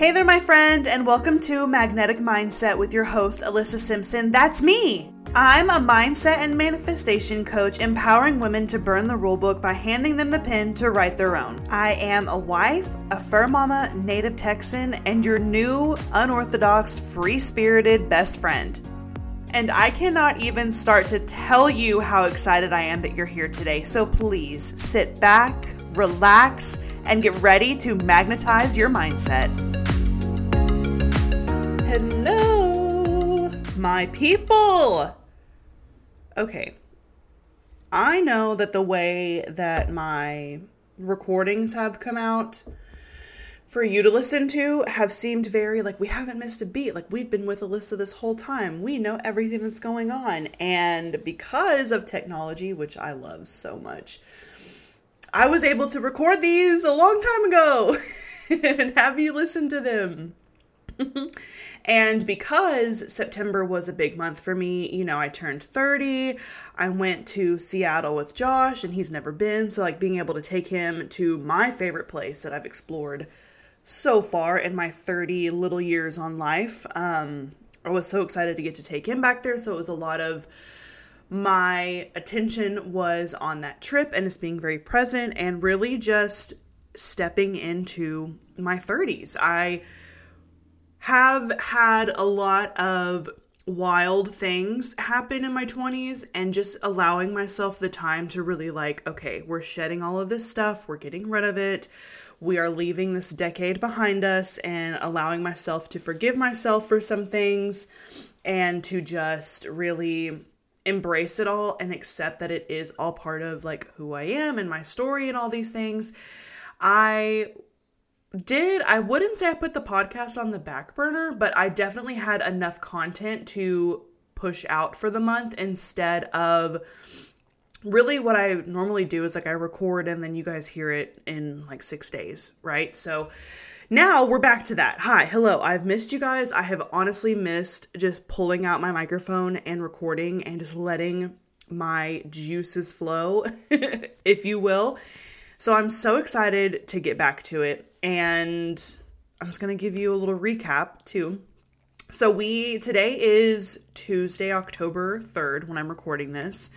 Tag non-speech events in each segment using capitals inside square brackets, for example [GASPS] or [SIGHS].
Hey there, my friend, and welcome to Magnetic Mindset with your host, Alyssa Simpson. That's me. I'm a mindset and manifestation coach empowering women to burn the rulebook by handing them the pen to write their own. I am a wife, a fur mama, native Texan, and your new, unorthodox, free spirited best friend. And I cannot even start to tell you how excited I am that you're here today. So please sit back, relax, and get ready to magnetize your mindset. Hello, my people. Okay, I know that the way that my recordings have come out for you to listen to have seemed very like we haven't missed a beat. Like we've been with Alyssa this whole time. We know everything that's going on. And because of technology, which I love so much, I was able to record these a long time ago [LAUGHS] and have you listen to them. [LAUGHS] and because September was a big month for me, you know, I turned 30. I went to Seattle with Josh, and he's never been. So, like, being able to take him to my favorite place that I've explored so far in my 30 little years on life, um, I was so excited to get to take him back there. So, it was a lot of my attention was on that trip and just being very present and really just stepping into my 30s. I have had a lot of wild things happen in my 20s and just allowing myself the time to really like okay we're shedding all of this stuff we're getting rid of it we are leaving this decade behind us and allowing myself to forgive myself for some things and to just really embrace it all and accept that it is all part of like who I am and my story and all these things. I did I wouldn't say I put the podcast on the back burner, but I definitely had enough content to push out for the month instead of really what I normally do is like I record and then you guys hear it in like 6 days, right? So now we're back to that. Hi, hello. I've missed you guys. I have honestly missed just pulling out my microphone and recording and just letting my juices flow, [LAUGHS] if you will. So I'm so excited to get back to it and I'm just going to give you a little recap too. So we today is Tuesday, October 3rd when I'm recording this,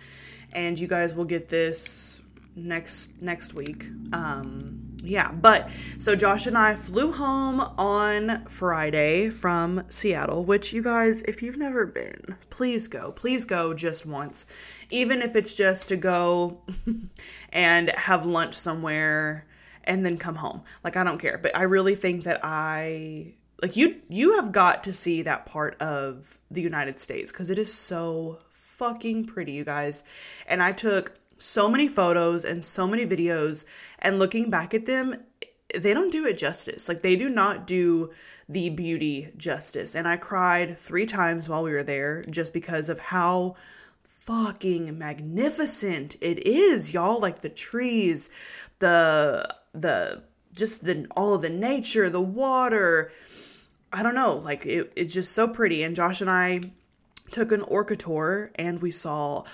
and you guys will get this next next week. Um yeah, but so Josh and I flew home on Friday from Seattle, which you guys, if you've never been, please go. Please go just once. Even if it's just to go [LAUGHS] and have lunch somewhere and then come home. Like I don't care, but I really think that I like you you have got to see that part of the United States cuz it is so fucking pretty, you guys. And I took so many photos and so many videos and looking back at them, they don't do it justice. Like they do not do the beauty justice. And I cried 3 times while we were there just because of how fucking magnificent it is, y'all. Like the trees, the the just the all of the nature, the water. I don't know, like it, it's just so pretty. And Josh and I took an orca tour and we saw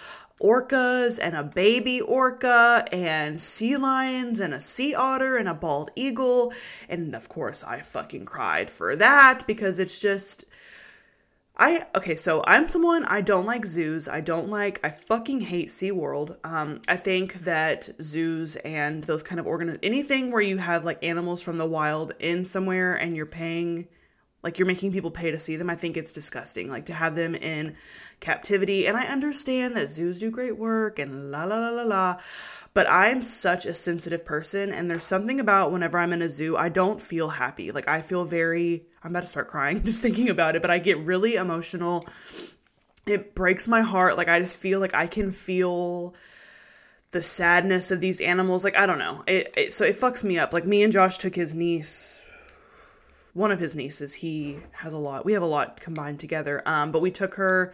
orcas and a baby orca and sea lions and a sea otter and a bald eagle. And of course, I fucking cried for that because it's just I okay, so I'm someone I don't like zoos. I don't like I fucking hate SeaWorld. Um I think that zoos and those kind of organ anything where you have like animals from the wild in somewhere and you're paying like you're making people pay to see them, I think it's disgusting. Like to have them in captivity. And I understand that zoos do great work and la la la la la. But I'm such a sensitive person, and there's something about whenever I'm in a zoo, I don't feel happy. Like, I feel very, I'm about to start crying [LAUGHS] just thinking about it, but I get really emotional. It breaks my heart. Like, I just feel like I can feel the sadness of these animals. Like, I don't know. It, it so it fucks me up. Like, me and Josh took his niece one of his nieces he has a lot we have a lot combined together um but we took her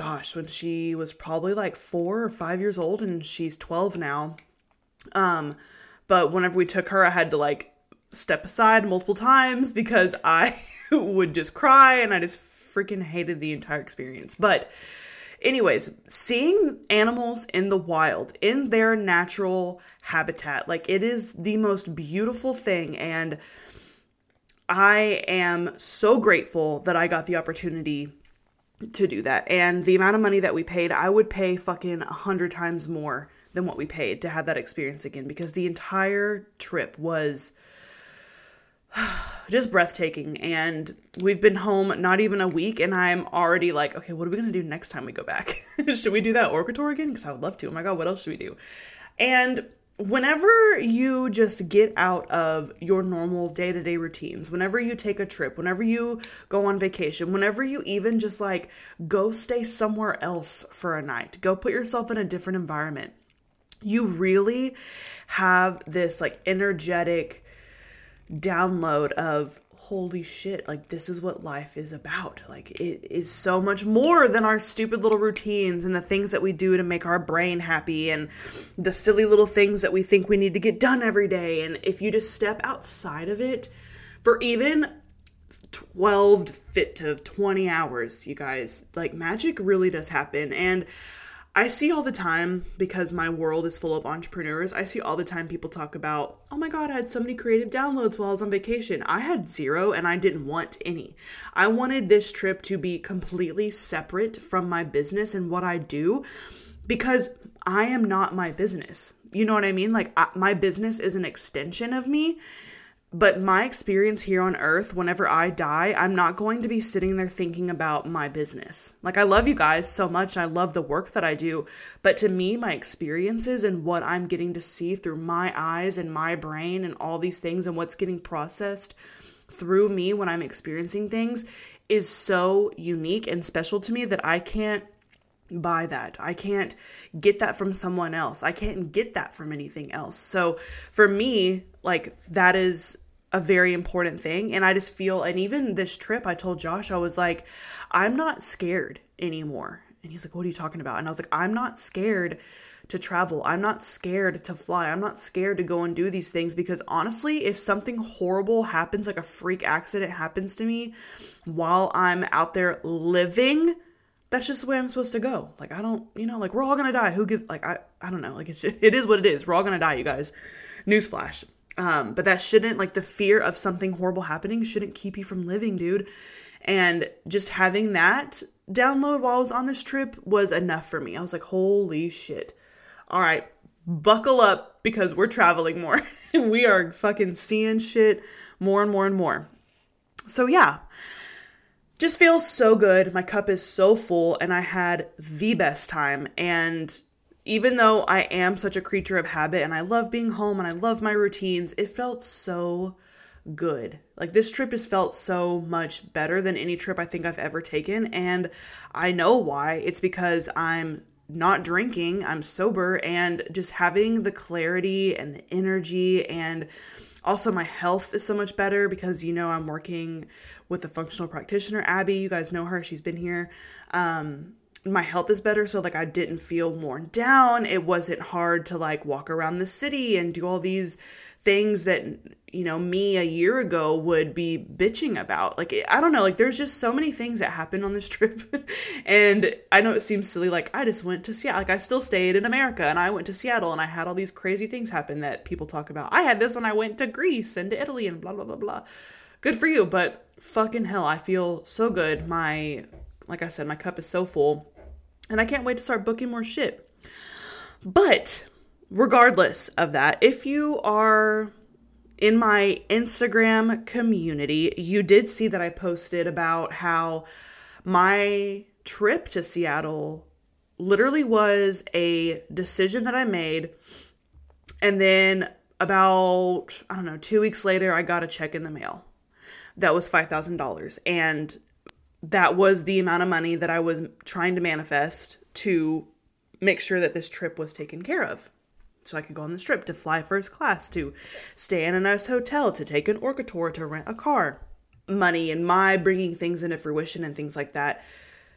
gosh, when she was probably like four or five years old, and she's 12 now. Um, but whenever we took her, I had to like step aside multiple times because [LAUGHS] I would just cry and I just freaking hated the entire experience. But, anyways, seeing animals in the wild, in their natural habitat, like it is the most beautiful thing. And I am so grateful that I got the opportunity to do that. And the amount of money that we paid, I would pay fucking a hundred times more than what we paid to have that experience again because the entire trip was [SIGHS] just breathtaking. And we've been home not even a week, and I'm already like, okay, what are we gonna do next time we go back? [LAUGHS] should we do that Orca tour again? Because I would love to. Oh my god, what else should we do? And whenever you just get out of your normal day to day routines, whenever you take a trip, whenever you go on vacation, whenever you even just like go stay somewhere else for a night, go put yourself in a different environment, you really have this like energetic download of holy shit, like this is what life is about. Like it is so much more than our stupid little routines and the things that we do to make our brain happy and the silly little things that we think we need to get done every day. And if you just step outside of it for even 12 fit to 20 hours, you guys, like magic really does happen. And I see all the time because my world is full of entrepreneurs. I see all the time people talk about, oh my God, I had so many creative downloads while I was on vacation. I had zero and I didn't want any. I wanted this trip to be completely separate from my business and what I do because I am not my business. You know what I mean? Like, I, my business is an extension of me but my experience here on earth, whenever I die, I'm not going to be sitting there thinking about my business. Like, I love you guys so much. I love the work that I do. But to me, my experiences and what I'm getting to see through my eyes and my brain and all these things and what's getting processed through me when I'm experiencing things is so unique and special to me that I can't buy that. I can't get that from someone else. I can't get that from anything else. So for me, like that is a very important thing. And I just feel, and even this trip, I told Josh, I was like, I'm not scared anymore. And he's like, What are you talking about? And I was like, I'm not scared to travel. I'm not scared to fly. I'm not scared to go and do these things because honestly, if something horrible happens, like a freak accident happens to me while I'm out there living, that's just the way I'm supposed to go. Like I don't, you know, like we're all gonna die. Who give? Like I, I don't know. Like it's just, [LAUGHS] it is what it is. We're all gonna die, you guys. Newsflash. Um, but that shouldn't like the fear of something horrible happening shouldn't keep you from living, dude. And just having that download while I was on this trip was enough for me. I was like, holy shit. All right, buckle up because we're traveling more. [LAUGHS] we are fucking seeing shit more and more and more. So, yeah, just feels so good. My cup is so full, and I had the best time. And even though I am such a creature of habit and I love being home and I love my routines, it felt so good. Like this trip has felt so much better than any trip I think I've ever taken. And I know why. It's because I'm not drinking, I'm sober, and just having the clarity and the energy. And also, my health is so much better because, you know, I'm working with a functional practitioner, Abby. You guys know her, she's been here. Um, my health is better so like I didn't feel worn down. It wasn't hard to like walk around the city and do all these things that you know me a year ago would be bitching about. Like i don't know like there's just so many things that happened on this [LAUGHS] trip. And i know it seems silly like i just went to seattle like i still stayed in america and i went to seattle and i had all these crazy things happen that people talk about. I had this when i went to greece and to italy and blah blah blah blah. Good for you but fucking hell i feel so good. My like i said my cup is so full and I can't wait to start booking more shit. But regardless of that, if you are in my Instagram community, you did see that I posted about how my trip to Seattle literally was a decision that I made. And then about, I don't know, two weeks later, I got a check in the mail that was $5,000. And that was the amount of money that I was trying to manifest to make sure that this trip was taken care of. So I could go on this trip to fly first class, to stay in a nice hotel, to take an orca tour, to rent a car. Money and my bringing things into fruition and things like that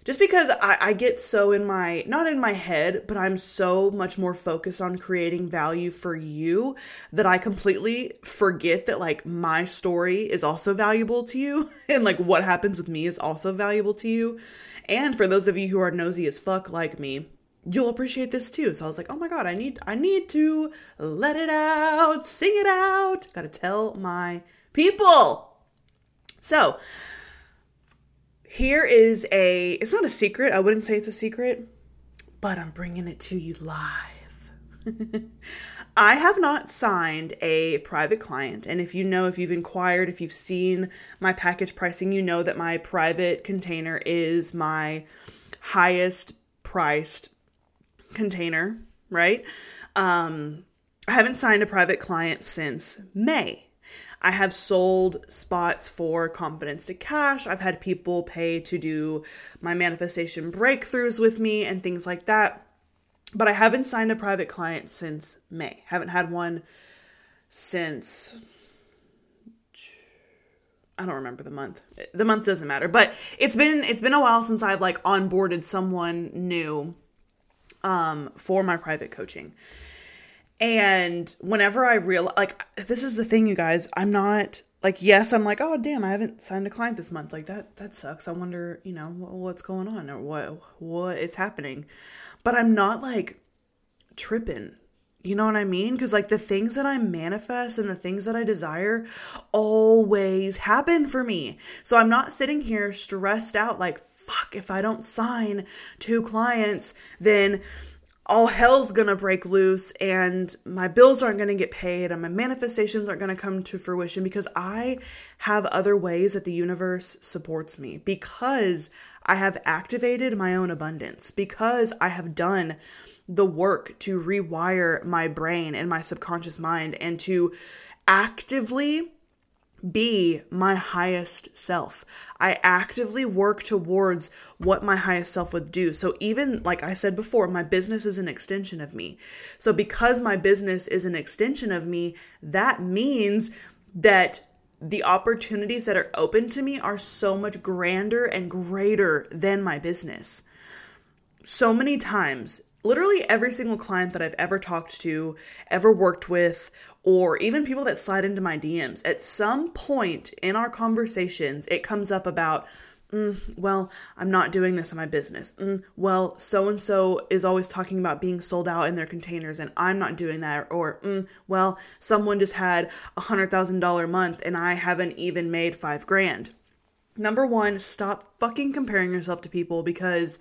just because I, I, get so in my not in my head but i'm so much more focused on creating value for you that i completely forget that like my story is also valuable to you [LAUGHS] and like what happens with me is also valuable to you. And for those of you who are nosy as fuck like me you'll appreciate this too. So i was like oh my god i need i need to let it out sing it out. Gotta tell my people. So, here is a, it's not a secret. I wouldn't say it's a secret, but I'm bringing it to you live. [LAUGHS] I have not signed a private client. And if you know, if you've inquired, if you've seen my package pricing, you know that my private container is my highest priced container, right? Um, I haven't signed a private client since May. I have sold spots for confidence to cash. I've had people pay to do my manifestation breakthroughs with me and things like that. But I haven't signed a private client since May. Haven't had one since I don't remember the month. The month doesn't matter, but it's been it's been a while since I've like onboarded someone new um for my private coaching. And whenever I realize, like, this is the thing, you guys, I'm not like, yes, I'm like, oh, damn, I haven't signed a client this month. Like, that, that sucks. I wonder, you know, what's going on or what, what is happening. But I'm not like tripping. You know what I mean? Because, like, the things that I manifest and the things that I desire always happen for me. So I'm not sitting here stressed out, like, fuck, if I don't sign two clients, then all hell's gonna break loose and my bills aren't gonna get paid and my manifestations aren't gonna come to fruition because I have other ways that the universe supports me. Because I have activated my own abundance, because I have done the work to rewire my brain and my subconscious mind and to actively be my highest self. I actively work towards what my highest self would do. So, even like I said before, my business is an extension of me. So, because my business is an extension of me, that means that the opportunities that are open to me are so much grander and greater than my business. So many times literally every single client that I've ever talked to, ever worked with, or even people that slide into my DMs, at some point in our conversations, it comes up about, mm, well, I'm not doing this in my business. Mm, well, so and so is always talking about being sold out in their containers, and I'm not doing that. Or, mm, well, someone just had a $100,000 month and I haven't even made five grand. Number one, stop fucking comparing yourself to people because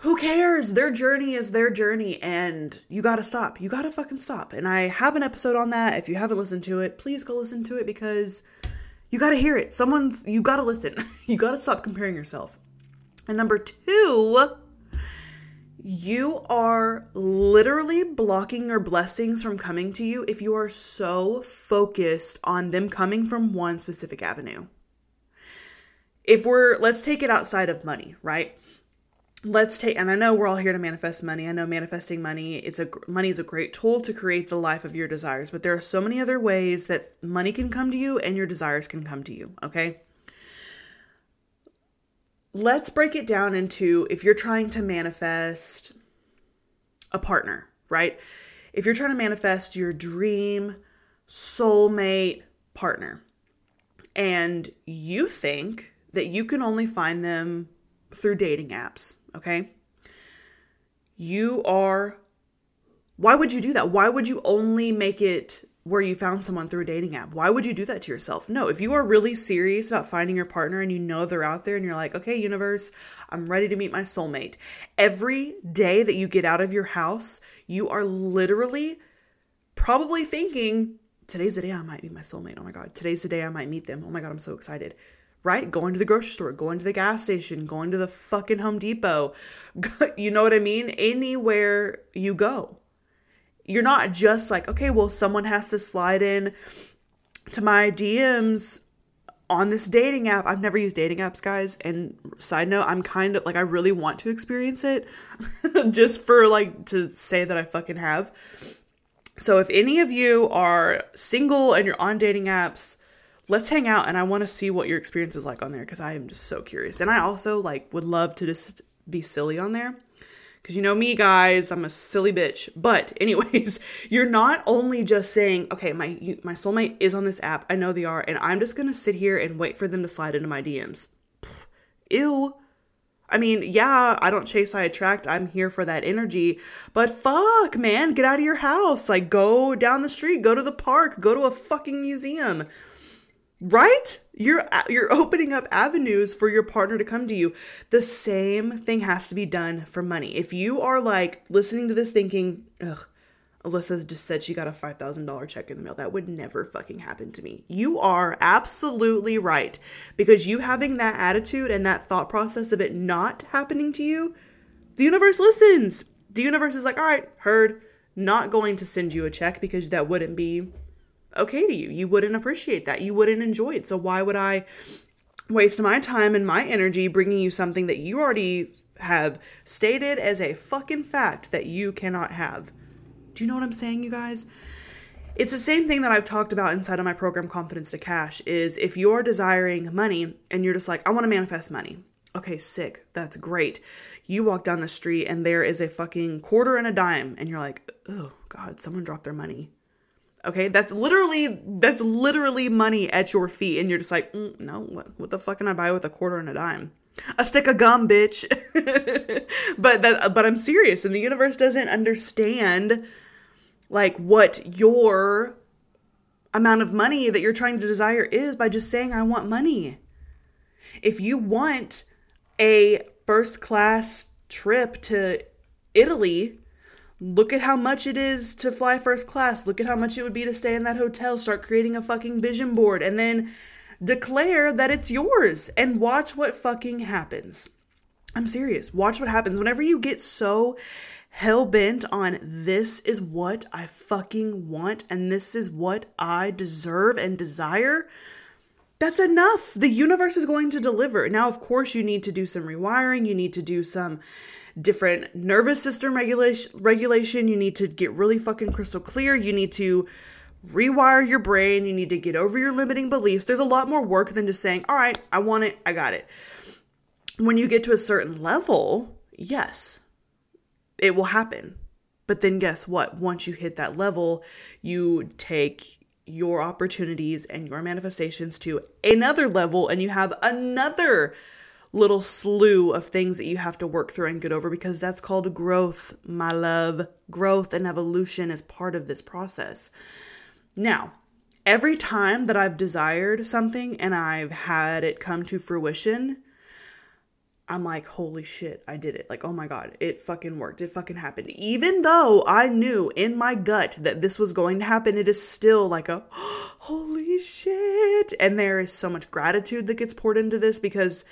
who cares? Their journey is their journey, and you gotta stop. You gotta fucking stop. And I have an episode on that. If you haven't listened to it, please go listen to it because you gotta hear it. Someone's, you gotta listen. [LAUGHS] you gotta stop comparing yourself. And number two, you are literally blocking your blessings from coming to you if you are so focused on them coming from one specific avenue. If we're, let's take it outside of money, right? Let's take and i know we're all here to manifest money. I know manifesting money it's a money is a great tool to create the life of your desires but there are so many other ways that money can come to you and your desires can come to you okay? Let's break it down into if you're trying to manifest a partner right? If you're trying to manifest your dream soulmate partner and you think that you can only find them through dating apps okay? You are why would you do that? Why would you only make it where you found someone through a dating app? Why would you do that to yourself? No, if you are really serious about finding your partner and you know they're out there and you're like, okay, universe, I'm ready to meet my soulmate. Every day that you get out of your house, you are literally probably thinking, today's the day I might meet my soulmate. Oh my God, today's the day I might meet them. Oh my God, I'm so excited right? Going to the grocery store, going to the gas station, going to the fucking Home Depot. [LAUGHS] you know what I mean? Anywhere you go. You're not just like, okay, well, someone has to slide in to my DMs on this dating app. I've never used dating apps, guys. And side note, I'm kind of like, I really want to experience it [LAUGHS] just for like to say that I fucking have. So if any of you are single and you're on dating apps, let's hang out and I want to see what your experience is like on there because I am just so curious. And I also like would love to just be silly on there. Cause you know me, guys, I'm a silly bitch. But [LAUGHS] anyways, you're not only just saying, okay, my you, my soulmate is on this app. I know they are, and I'm just gonna sit here and wait for them to slide into my DMs. Ew. I mean, yeah, I don't chase, I attract. I'm here for that energy. But fuck, man, get out of your house. Like, go down the street, go to the park, go to a fucking museum right you're you're opening up avenues for your partner to come to you the same thing has to be done for money if you are like listening to this thinking ugh Alyssa just said she got a $5,000 check in the mail. That would never fucking happen to me. You are absolutely right. Because you having that attitude and that thought process of it not happening to you, the universe listens. The universe is like, all right, heard, not going to send you a check because that wouldn't be okay to you. You wouldn't appreciate that. You wouldn't enjoy it. So why would I waste my time and my energy bringing you something that you already have stated as a fucking fact that you cannot have? Do you know what I'm saying, you guys? It's the same thing that I've talked about inside of my program Confidence to Cash is if you're desiring money and you're just like I want to manifest money. Okay, sick. That's great. You walk down the street and there is a fucking quarter and a dime and you're like, "Oh god, someone dropped their money." Okay, that's literally that's literally money at your feet and you're just like, mm, "No, what what the fuck can I buy with a quarter and a dime?" a stick of gum, bitch. [LAUGHS] but that but I'm serious and the universe doesn't understand like what your amount of money that you're trying to desire is by just saying I want money. If you want a first class trip to Italy, look at how much it is to fly first class. Look at how much it would be to stay in that hotel. Start creating a fucking vision board and then declare that it's yours and watch what fucking happens. I'm serious. Watch what happens. Whenever you get so hell bent on this is what I fucking want and this is what I deserve and desire, that's enough. The universe is going to deliver. Now, of course, you need to do some rewiring, you need to do some different nervous system regulation regulation. You need to get really fucking crystal clear. You need to rewire your brain. You need to get over your limiting beliefs. There's a lot more work than just saying all right i want it i got it. When you get to a certain level yes it will happen. But then guess what? Once you hit that level, you take your opportunities and your manifestations to another level and you have another little slew of things that you have to work through and get over because that's called growth, my love. Growth and evolution is part of this process. Now, every time that I've desired something and I've had it come to fruition, I'm like, holy shit, I did it. Like, oh my God, it fucking worked. It fucking happened. Even though I knew in my gut that this was going to happen, it is still like a [GASPS] holy shit. And there is so much gratitude that gets poured into this because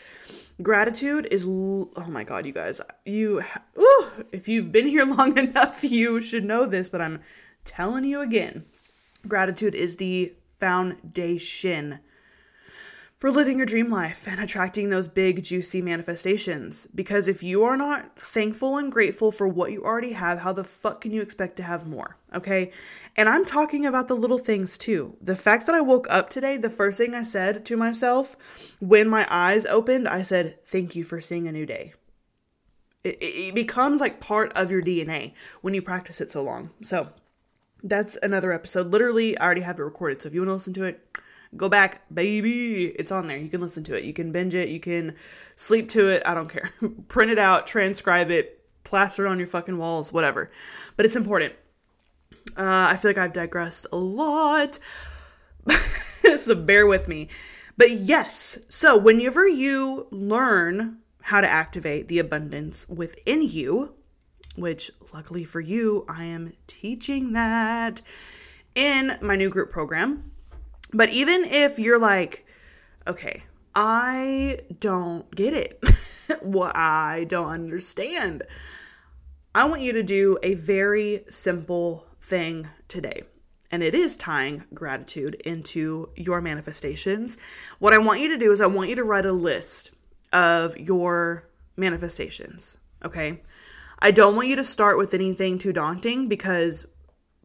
gratitude is, oh my God, you guys, you, ooh, if you've been here [LAUGHS] long enough, you should know this, but I'm telling you again gratitude is the foundation for living your dream life and attracting those big, juicy manifestations. Because if you are not thankful and grateful for what you already have, how the fuck can you expect to have more? Okay. And I'm talking about the little things too. The fact that I woke up today, the first thing I said to myself when my eyes opened, I said, Thank you for seeing a new day. It, it becomes like part of your DNA when you practice it so long. So that's another episode. Literally, I already have it recorded. So if you want to listen to it, Go back, baby. It's on there. You can listen to it. You can binge it. You can sleep to it. I don't care. [LAUGHS] Print it out, transcribe it, plaster it on your fucking walls, whatever. But it's important. Uh, I feel like I've digressed a lot. [LAUGHS] so bear with me. But yes, so whenever you learn how to activate the abundance within you, which luckily for you, I am teaching that in my new group program. But even if you're like, okay, I don't get it, [LAUGHS] what I don't understand, I want you to do a very simple thing today. And it is tying gratitude into your manifestations. What I want you to do is, I want you to write a list of your manifestations. Okay. I don't want you to start with anything too daunting because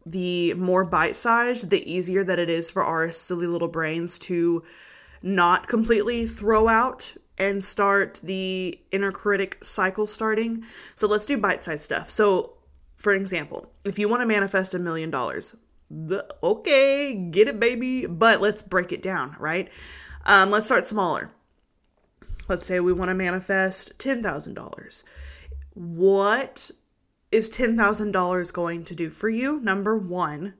the more bite sized, the easier that it is for our silly little brains to not completely throw out and start the inner critic cycle starting. So let's do bite sized stuff. So, for example, if you want to manifest a million dollars, the okay, get it, baby. But let's break it down, right? Um, let's start smaller. Let's say we want to manifest $10,000. What is $10,000 going to do for you? Number one,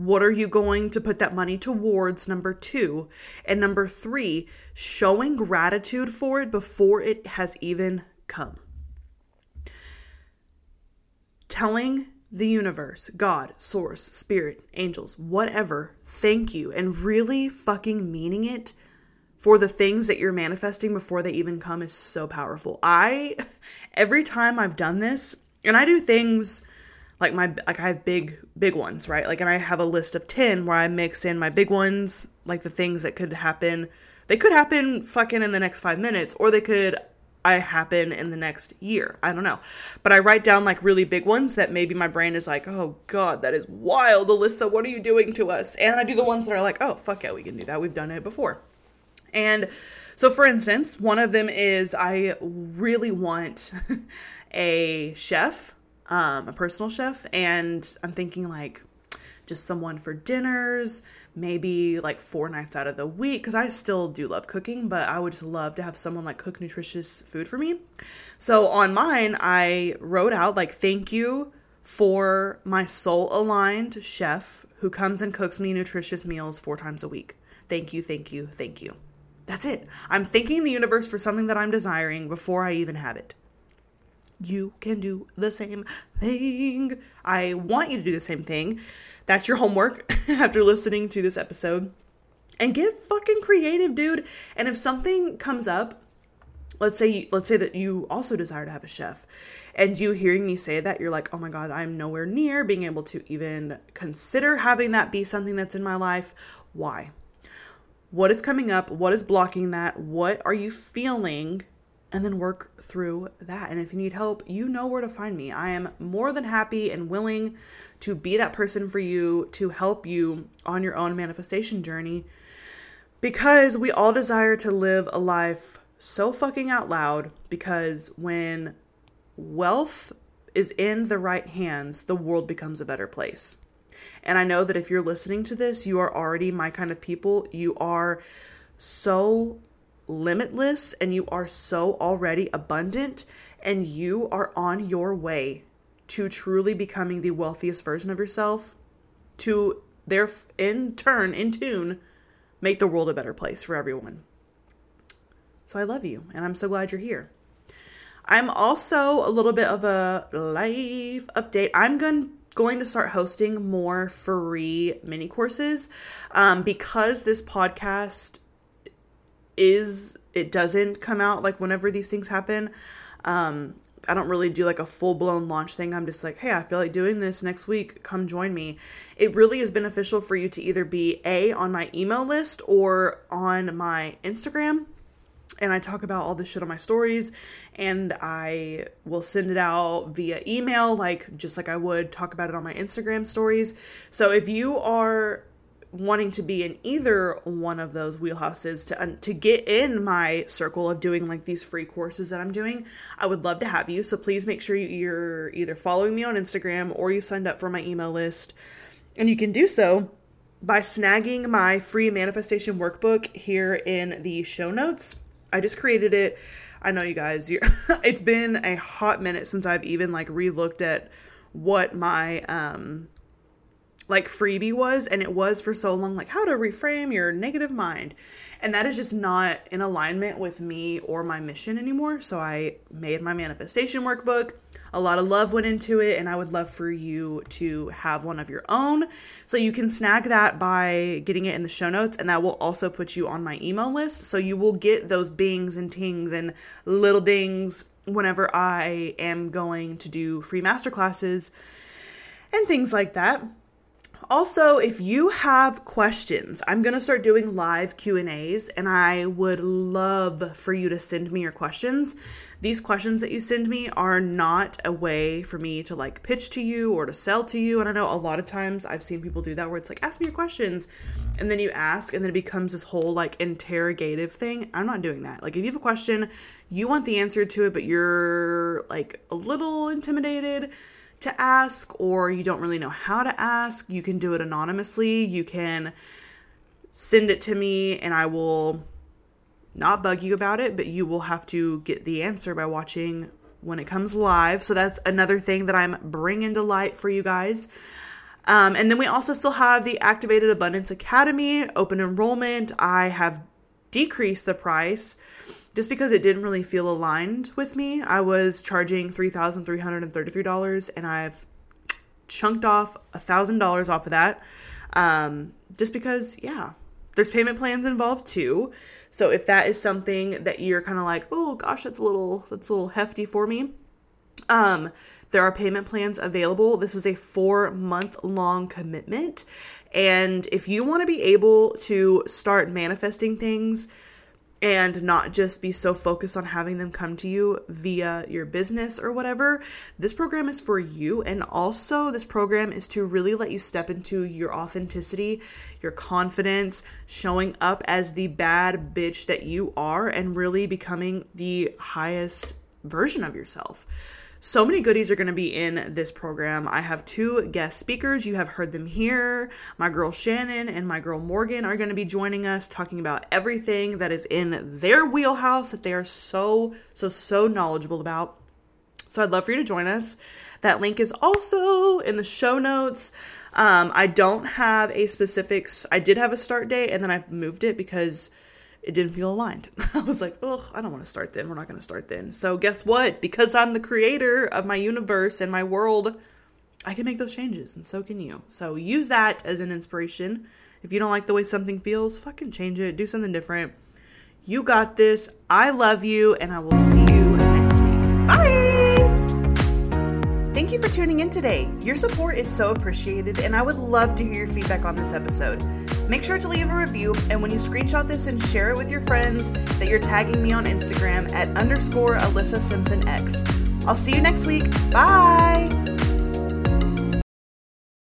What are you going to put that money towards? Number two. And number three, showing gratitude for it before it has even come. Telling the universe, God, source, spirit, angels, whatever, thank you, and really fucking meaning it for the things that you're manifesting before they even come is so powerful. I, [LAUGHS] every time I've done this, and I do things like my like I have big big ones, right? Like and I have a list of 10 where I mix in my big ones, like the things that could happen. They could happen fucking in the next 5 minutes or they could I happen in the next year. I don't know. But I write down like really big ones that maybe my brain is like, "Oh god, that is wild, Alyssa. What are you doing to us?" And I do the ones that are like, "Oh, fuck yeah, we can do that. We've done it before." And so for instance, one of them is I really want [LAUGHS] a chef um, a personal chef, and I'm thinking like just someone for dinners, maybe like four nights out of the week, because I still do love cooking, but I would just love to have someone like cook nutritious food for me. So on mine, I wrote out like, thank you for my soul aligned chef who comes and cooks me nutritious meals four times a week. Thank you, thank you, thank you. That's it. I'm thanking the universe for something that I'm desiring before I even have it you can do the same thing. I want you to do the same thing. That's your homework [LAUGHS] after listening to this episode. And get fucking creative, dude. And if something comes up, let's say let's say that you also desire to have a chef and you hearing me say that you're like oh my god i'm nowhere near being able to even consider having that be something that's in my life why what is coming up what is blocking that what are you feeling and then work through that. And if you need help, you know where to find me. I am more than happy and willing to be that person for you to help you on your own manifestation journey because we all desire to live a life so fucking out loud because when wealth is in the right hands, the world becomes a better place. And I know that if you're listening to this, you are already my kind of people. You are so limitless and you are so already abundant and you are on your way to truly becoming the wealthiest version of yourself to there in turn in tune make the world a better place for everyone. So I love you and I'm so glad you're here. I'm also a little bit of a life update. I'm going going to start hosting more free mini courses um, because this podcast is it doesn't come out like whenever these things happen um I don't really do like a full blown launch thing. I'm just like, hey, I feel like doing this next week. Come join me. It really is beneficial for you to either be A, on my email list or on my Instagram. And I talk about all this shit on my stories and I will send it out via email, like just like I would talk about it on my Instagram stories. So if you are wanting to be in either one of those wheelhouses to um, to get in my circle of doing like these free courses that I'm doing, I would love to have you. So please make sure you're either following me on Instagram or you've signed up for my email list. And you can do so by snagging my free manifestation workbook here in the show notes. I just created it. I know you guys, [LAUGHS] it's been a hot minute since I've even like relooked at what my um like freebie was and it was for so long like how to reframe your negative mind. And that is just not in alignment with me or my mission anymore. So i made my manifestation workbook. A lot of love went into it and i would love for you to have one of your own. So you can snag that by getting it in the show notes and that will also put you on my email list. So you will get those bings and tings and little dings whenever i am going to do free masterclasses and things like that also, if you have questions, I'm going to start doing live Q&As and I would love for you to send me your questions. These questions that you send me are not a way for me to like pitch to you or to sell to you. And I know a lot of times I've seen people do that where it's like ask me your questions and then you ask and then it becomes this whole like interrogative thing. I'm not doing that. Like if you have a question, you want the answer to it but you're like a little intimidated, to ask or you don't really know how to ask, you can do it anonymously. You can send it to me and I will not bug you about it, but you will have to get the answer by watching when it comes live. So that's another thing that I'm bringing to light for you guys. Um, and then we also still have the Activated Abundance Academy open enrollment. I have decreased the price just because it didn't really feel aligned with me. I was charging $3,333 and I've chunked off $1,000 off of that. Um, just because, yeah, there's payment plans involved too. So if that is something that you're kind of like, oh gosh, that's a little that's a little hefty for me. Um, there are payment plans available. This is a four month long commitment. And if you want to be able to start manifesting things and not just be so focused on having them come to you via your business or whatever. This program is for you. And also, this program is to really let you step into your authenticity, your confidence, showing up as the bad bitch that you are, and really becoming the highest version of yourself. So many goodies are going to be in this program. I have two guest speakers. You have heard them here. My girl Shannon and my girl Morgan are going to be joining us talking about everything that is in their wheelhouse that they are so, so, so knowledgeable about. So I'd love for you to join us. That link is also in the show notes. Um, I don't have a specifics. I did have a start date and then I moved it because it didn't feel aligned. [LAUGHS] I was like, oh, I don't want to start then. We're not going to start then. So, guess what? Because I'm the creator of my universe and my world, I can make those changes, and so can you. So, use that as an inspiration. If you don't like the way something feels, fucking change it. Do something different. You got this. I love you, and I will see you next week. Bye. For tuning in today. Your support is so appreciated, and I would love to hear your feedback on this episode. Make sure to leave a review, and when you screenshot this and share it with your friends, that you're tagging me on Instagram at underscore Alyssa Simpson X. I'll see you next week. Bye!